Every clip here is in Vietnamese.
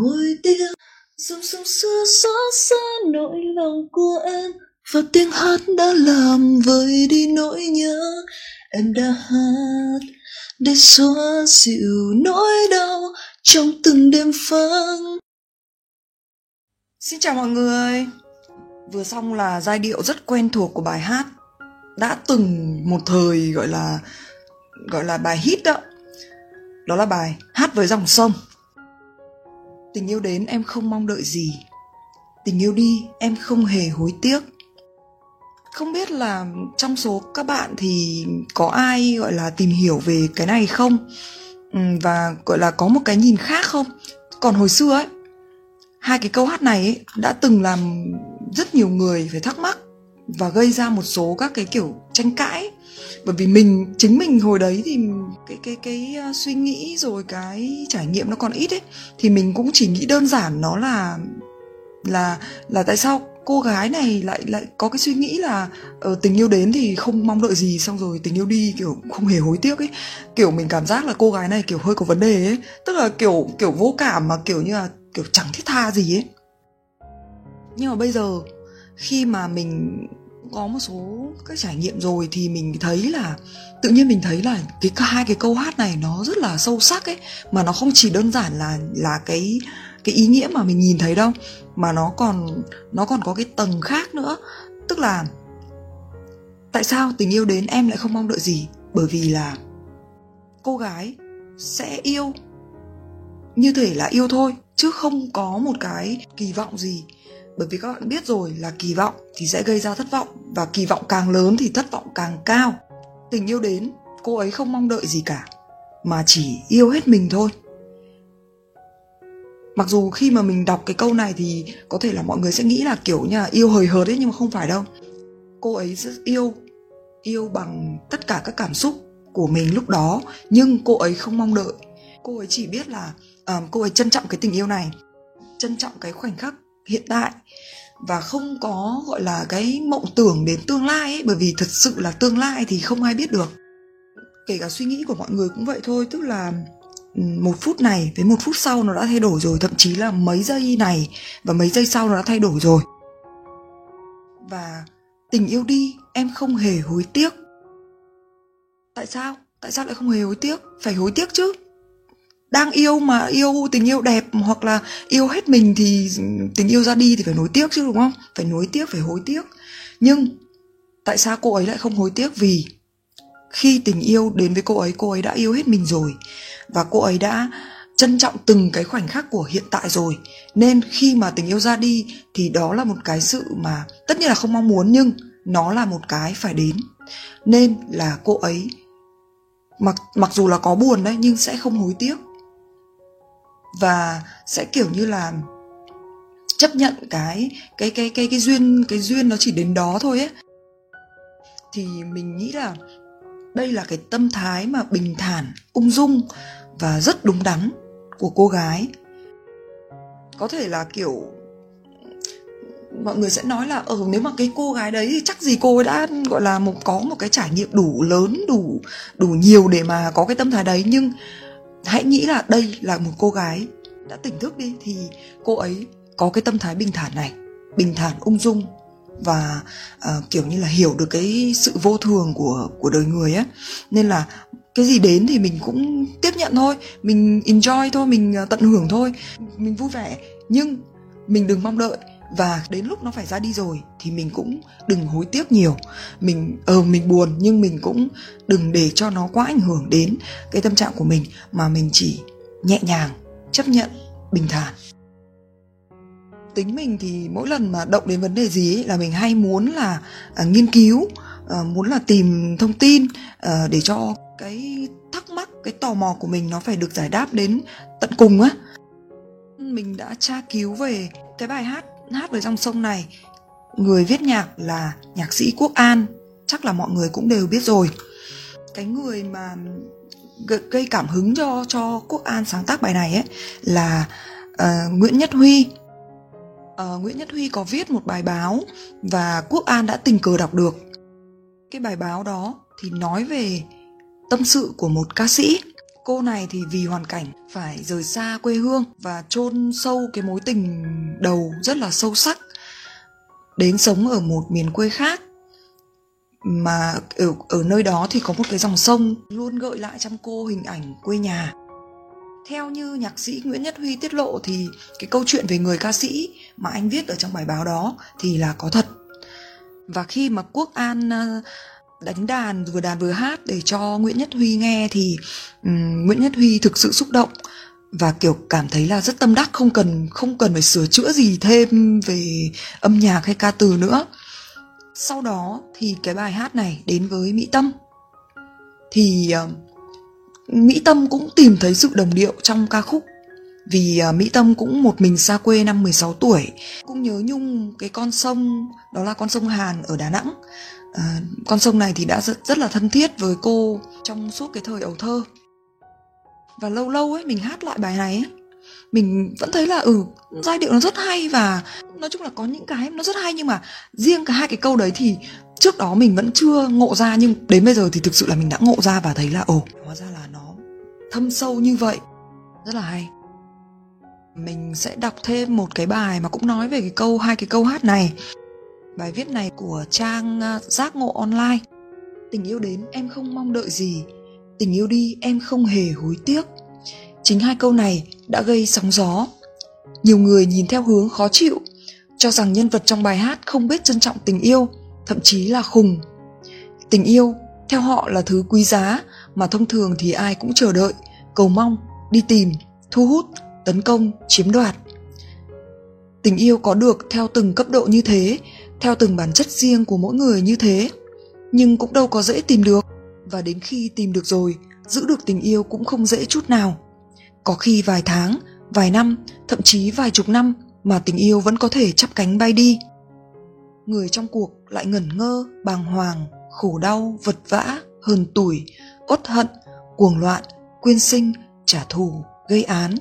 hồi tiếng. Tiếc dòng sông xưa xóa xa nỗi lòng của em. Và tiếng hát đã làm vơi đi nỗi nhớ. Em đã hát để xóa dịu nỗi đau trong từng đêm vắng Xin chào mọi người. Vừa xong là giai điệu rất quen thuộc của bài hát Đã từng một thời gọi là Gọi là bài hit đó. Đó là bài Hát với dòng sông. Tình yêu đến em không mong đợi gì. Tình yêu đi em không hề hối tiếc. Không biết là trong số các bạn thì có ai gọi là tìm hiểu về cái này không? Ừ, và gọi là có một cái nhìn khác không? Còn hồi xưa ấy hai cái câu hát này ấy, đã từng làm rất nhiều người phải thắc mắc và gây ra một số các cái kiểu tranh cãi bởi vì mình chính mình hồi đấy thì cái cái cái ờ, suy nghĩ rồi cái trải nghiệm nó còn ít ấy thì mình cũng chỉ nghĩ đơn giản nó là là là tại sao cô gái này lại lại có cái suy nghĩ là ở ờ, tình yêu đến thì không mong đợi gì xong rồi tình yêu đi kiểu không hề hối tiếc ấy. Kiểu mình cảm giác là cô gái này kiểu hơi có vấn đề ấy tức là kiểu kiểu vô cảm mà kiểu như là kiểu chẳng thiết tha gì ấy. Nhưng mà bây giờ khi mà mình có một số các trải nghiệm rồi thì mình thấy là, tự nhiên mình thấy là cái hai cái câu hát này nó rất là sâu sắc ấy, mà nó không chỉ đơn giản là là cái cái ý nghĩa mà mình nhìn thấy đâu, mà nó còn nó còn có cái tầng khác nữa. Tức là, tại sao tình yêu đến em lại không mong đợi gì? Bởi vì là cô gái sẽ yêu như thể là yêu thôi, chứ không có một cái kỳ vọng gì bởi vì các bạn biết rồi là kỳ vọng thì sẽ gây ra thất vọng và kỳ vọng càng lớn thì thất vọng càng cao. Tình yêu đến cô ấy không mong đợi gì cả mà chỉ yêu hết mình thôi. Mặc dù khi mà mình đọc cái câu này thì có thể là mọi người sẽ nghĩ là kiểu như là yêu hời hợt ấy nhưng mà không phải đâu. Cô ấy rất yêu yêu bằng tất cả các cảm xúc của mình lúc đó nhưng cô ấy không mong đợi. Cô ấy chỉ biết là um, cô ấy trân trọng cái tình yêu này trân trọng cái khoảnh khắc hiện tại và không có, gọi là, cái mộng tưởng đến tương lai ấy, bởi vì thật sự là tương lai thì không ai biết được. Kể cả suy nghĩ của mọi người cũng vậy thôi, tức là ừ, một phút này với một phút sau nó đã thay đổi rồi, thậm chí là mấy giây này và mấy giây sau nó đã thay đổi rồi. Và tình yêu đi, em không hề hối tiếc. Tại sao? Tại sao lại không hề hối tiếc? Phải hối tiếc chứ đang yêu mà, yêu tình yêu đẹp hoặc là yêu hết mình thì tình yêu ra đi thì phải nối tiếc chứ, đúng không? Phải nối tiếc, phải hối tiếc. Nhưng tại sao cô ấy lại không hối tiếc? Vì khi tình yêu đến với cô ấy cô ấy đã yêu hết mình rồi và cô ấy đã trân trọng từng cái khoảnh khắc của hiện tại rồi. Nên khi mà tình yêu ra đi thì đó là một cái sự mà tất nhiên là không mong muốn, nhưng nó là một cái phải đến. Nên là cô ấy, mặc mặc dù là có buồn đấy, nhưng sẽ không hối tiếc và sẽ kiểu như là chấp nhận cái cái cái cái cái duyên cái duyên nó chỉ đến đó thôi ấy. Thì mình nghĩ là đây là cái tâm thái mà bình thản ung dung và rất đúng đắn của cô gái. Có thể là kiểu mọi người sẽ nói là ở ừ, nếu mà cái cô gái đấy thì chắc gì cô ấy đã gọi là một có một cái trải nghiệm đủ lớn đủ đủ nhiều để mà có cái tâm thái đấy. Nhưng hãy nghĩ là đây là một cô gái đã tỉnh thức đi thì cô ấy có cái tâm thái bình thản này bình thản ung dung và uh, kiểu như là hiểu được cái sự vô thường của của đời người á. Nên là cái gì đến thì mình cũng tiếp nhận thôi mình enjoy thôi mình ờ, tận hưởng thôi mình vui vẻ. Nhưng mình đừng mong đợi và đến lúc nó phải ra đi rồi thì mình cũng đừng hối tiếc nhiều. Mình ờ mình buồn nhưng mình cũng đừng để cho nó quá ảnh hưởng đến cái tâm trạng của mình mà mình chỉ nhẹ nhàng chấp nhận bình thản. Tính mình thì mỗi lần mà động đến vấn đề gì ấy, là mình hay muốn là à, nghiên cứu à, muốn là tìm thông tin à, để cho cái thắc mắc cái tò mò của mình nó phải được giải đáp đến tận cùng á. Mình đã tra cứu về cái bài hát hát với dòng sông này. Người viết nhạc là nhạc sĩ quốc an chắc là mọi người cũng đều biết rồi. Cái người mà gây cảm hứng cho cho quốc an sáng tác bài này ấy là uh, nguyễn nhất huy. Uh, nguyễn nhất huy có viết một bài báo và quốc an đã tình cờ đọc được. Cái bài báo đó thì nói về tâm sự của một ca sĩ cô này thì vì hoàn cảnh phải rời xa quê hương và chôn sâu cái mối tình đầu rất là sâu sắc, đến sống ở một miền quê khác. Mà ở ở nơi đó thì có một cái dòng sông luôn gợi lại trong cô hình ảnh quê nhà. Theo như nhạc sĩ Nguyễn Nhất Huy tiết lộ thì cái câu chuyện về người ca sĩ mà anh viết ở trong bài báo đó thì là có thật. Và khi mà Quốc An đánh đàn vừa đàn vừa hát để cho Nguyễn Nhất Huy nghe thì um, Nguyễn Nhất Huy thực sự xúc động và kiểu cảm thấy là rất tâm đắc không cần không cần phải sửa chữa gì thêm về âm nhạc hay ca từ nữa. Sau đó thì cái bài hát này đến với mỹ tâm. Thì uh, mỹ tâm cũng tìm thấy sự đồng điệu trong ca khúc vì uh, Mỹ Tâm cũng một mình xa quê năm 16 tuổi. Cũng nhớ nhung cái con sông đó là con sông Hàn ở Đà Nẵng à, con sông này thì đã rất, rất là thân thiết với cô trong suốt cái thời ấu thơ. Và lâu lâu ấy mình hát lại bài này ấy mình vẫn thấy là ừ giai điệu nó rất hay và nói chung là có những cái nó rất hay nhưng mà riêng cả hai cái câu đấy thì trước đó mình vẫn chưa ngộ ra nhưng đến bây giờ thì thực sự là mình đã ngộ ra và thấy là ồ hóa ra là nó thâm sâu như vậy. Rất là hay. Mình sẽ đọc thêm một cái bài mà cũng nói về cái câu hai cái câu hát này bài viết này của trang ờ, giác ngộ online. Tình yêu đến, em không mong đợi gì. Tình yêu đi, em không hề hối tiếc. Chính hai câu này đã gây sóng gió. Nhiều người nhìn theo hướng khó chịu, cho rằng nhân vật trong bài hát không biết trân trọng tình yêu, thậm chí là khùng. Tình yêu, theo họ là thứ quý giá, mà thông thường thì ai cũng chờ đợi, cầu mong, đi tìm, thu hút, tấn công, chiếm đoạt. Tình yêu có được theo từng cấp độ như thế theo từng bản chất riêng của mỗi người như thế, nhưng cũng đâu có dễ tìm được. Và đến khi tìm được rồi, giữ được tình yêu cũng không dễ chút nào. Có khi vài tháng, vài năm, thậm chí vài chục năm mà tình yêu vẫn có thể chắp cánh bay đi. Người trong cuộc lại ngẩn ngơ, bàng hoàng, khổ đau, vật vã, hờn tủi, uất hận, cuồng loạn, quyên sinh, trả thù, gây án.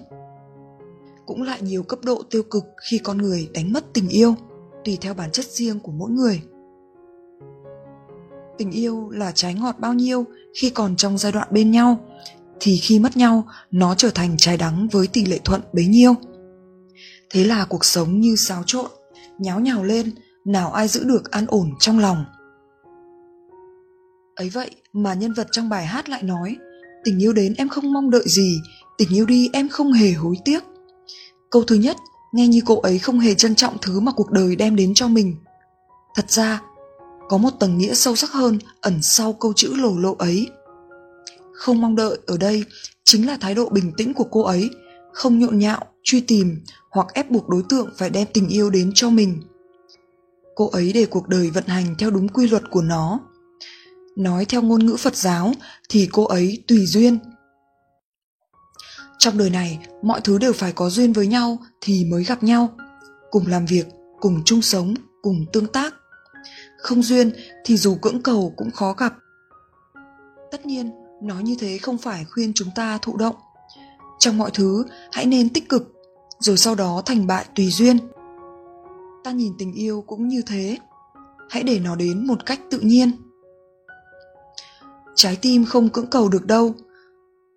Cũng lại nhiều cấp độ tiêu cực khi con người đánh mất tình yêu tùy theo bản chất riêng của mỗi người. Tình yêu là trái ngọt bao nhiêu khi còn trong giai đoạn bên nhau, thì khi mất nhau, nó trở thành trái đắng với tỷ lệ thuận bấy nhiêu. Thế là cuộc sống như xáo trộn, nháo nhào lên, nào ai giữ được an ổn trong lòng. Ấy vậy mà nhân vật trong bài hát lại nói, tình yêu đến em không mong đợi gì, tình yêu đi em không hề hối tiếc. Câu thứ nhất nghe như cô ấy không hề trân trọng thứ mà cuộc đời đem đến cho mình. Thật ra, có một tầng nghĩa sâu sắc hơn ẩn sau câu chữ lồ lộ ấy. Không mong đợi ở đây chính là thái độ bình tĩnh của cô ấy, không nhộn nhạo, truy tìm hoặc ép buộc đối tượng phải đem tình yêu đến cho mình. Cô ấy để cuộc đời vận hành theo đúng quy luật của nó. Nói theo ngôn ngữ phật giáo thì cô ấy tùy duyên trong đời này, mọi thứ đều phải có duyên với nhau thì mới gặp nhau. Cùng làm việc, cùng chung sống, cùng tương tác. Không duyên thì dù cưỡng cầu cũng khó gặp. Tất nhiên, nói như thế không phải khuyên chúng ta thụ động. Trong mọi thứ, hãy nên tích cực, rồi sau đó thành bại tùy duyên. Ta nhìn tình yêu cũng như thế. Hãy để nó đến một cách tự nhiên. Trái tim không cưỡng cầu được đâu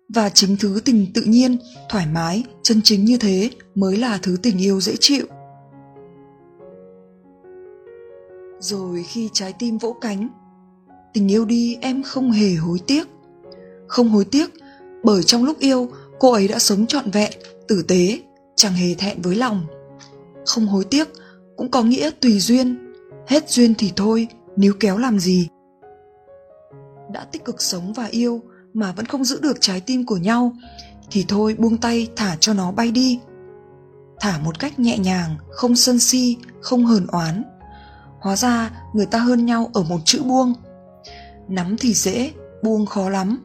và chính thứ tình tự nhiên, thoải mái, chân chính như thế mới là thứ tình yêu dễ chịu. Rồi khi trái tim vỗ cánh, tình yêu đi, em không hề hối tiếc. Không hối tiếc, bởi trong lúc yêu, cô ấy đã sống trọn vẹn, tử tế, chẳng hề thẹn với lòng. Không hối tiếc cũng có nghĩa tùy duyên, hết duyên thì thôi níu kéo làm gì. Đã tích cực sống và yêu mà vẫn không giữ được trái tim của nhau, thì thôi buông tay thả cho nó bay đi. Thả một cách nhẹ nhàng, không sân si, không hờn oán. Hóa ra người ta hơn nhau ở một chữ buông. Nắm thì dễ, buông khó lắm.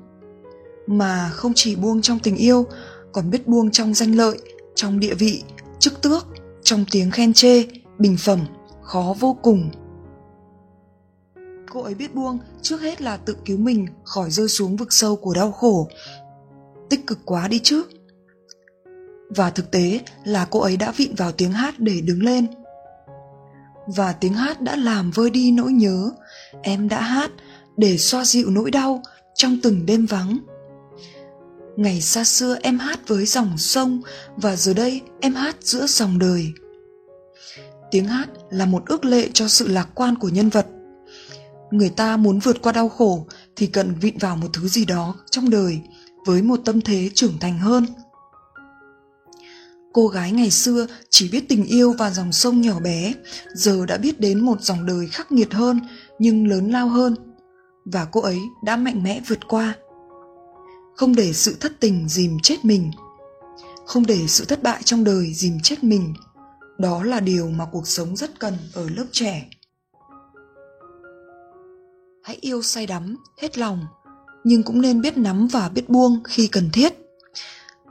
Mà không chỉ buông trong tình yêu, còn biết buông trong danh lợi, trong địa vị, chức tước, trong tiếng khen chê, bình phẩm, khó vô cùng cô ấy biết buông, trước hết là tự cứu mình khỏi rơi xuống vực sâu của đau khổ. Tích cực quá đi chứ. Và thực tế là cô ấy đã vịn vào tiếng hát để đứng lên. Và tiếng hát đã làm vơi đi nỗi nhớ. Em đã hát để xoa dịu nỗi đau trong từng đêm vắng. Ngày xa xưa em hát với dòng sông và giờ đây em hát giữa dòng đời. Tiếng hát là một ước lệ cho sự lạc quan của nhân vật người ta muốn vượt qua đau khổ thì cần vịn vào một thứ gì đó trong đời với một tâm thế trưởng thành hơn. Cô gái ngày xưa chỉ biết tình yêu và dòng sông nhỏ bé, giờ đã biết đến một dòng đời khắc nghiệt hơn nhưng lớn lao hơn, và cô ấy đã mạnh mẽ vượt qua. Không để sự thất tình dìm chết mình, không để sự thất bại trong đời dìm chết mình, đó là điều mà cuộc sống rất cần ở lớp trẻ hãy yêu say đắm, hết lòng. Nhưng cũng nên biết nắm và biết buông khi cần thiết.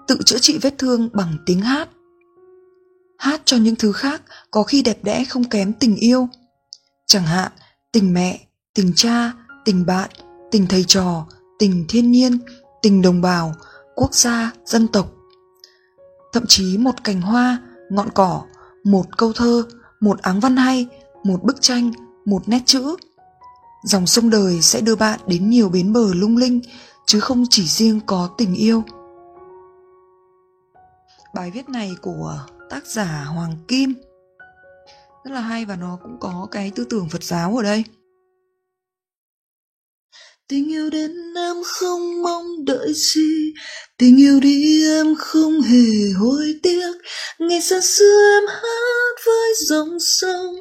Tự chữa trị vết thương bằng tiếng hát. Hát cho những thứ khác có khi đẹp đẽ không kém tình yêu. Chẳng hạn, tình mẹ, tình cha, tình bạn, tình thầy trò, tình thiên nhiên, tình đồng bào, quốc gia, dân tộc. Thậm chí một cành hoa, ngọn cỏ, một câu thơ, một áng văn hay, một bức tranh, một nét chữ dòng sông đời sẽ đưa bạn đến nhiều bến bờ lung linh, chứ không chỉ riêng có tình yêu. Bài viết này của tác giả hoàng kim. Rất là hay và nó cũng có cái tư tưởng phật giáo ở đây tình yêu đến em không mong đợi gì. Tình yêu đi em không hề hối tiếc. Ngày xa xưa em hát với dòng sông,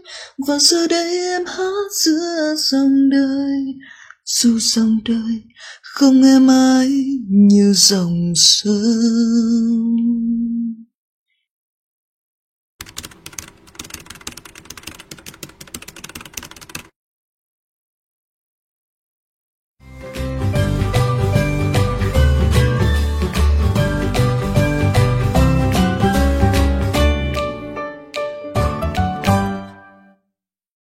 và giờ đây em hát giữa dòng đời. Dù dòng đời không em ai như dòng sông.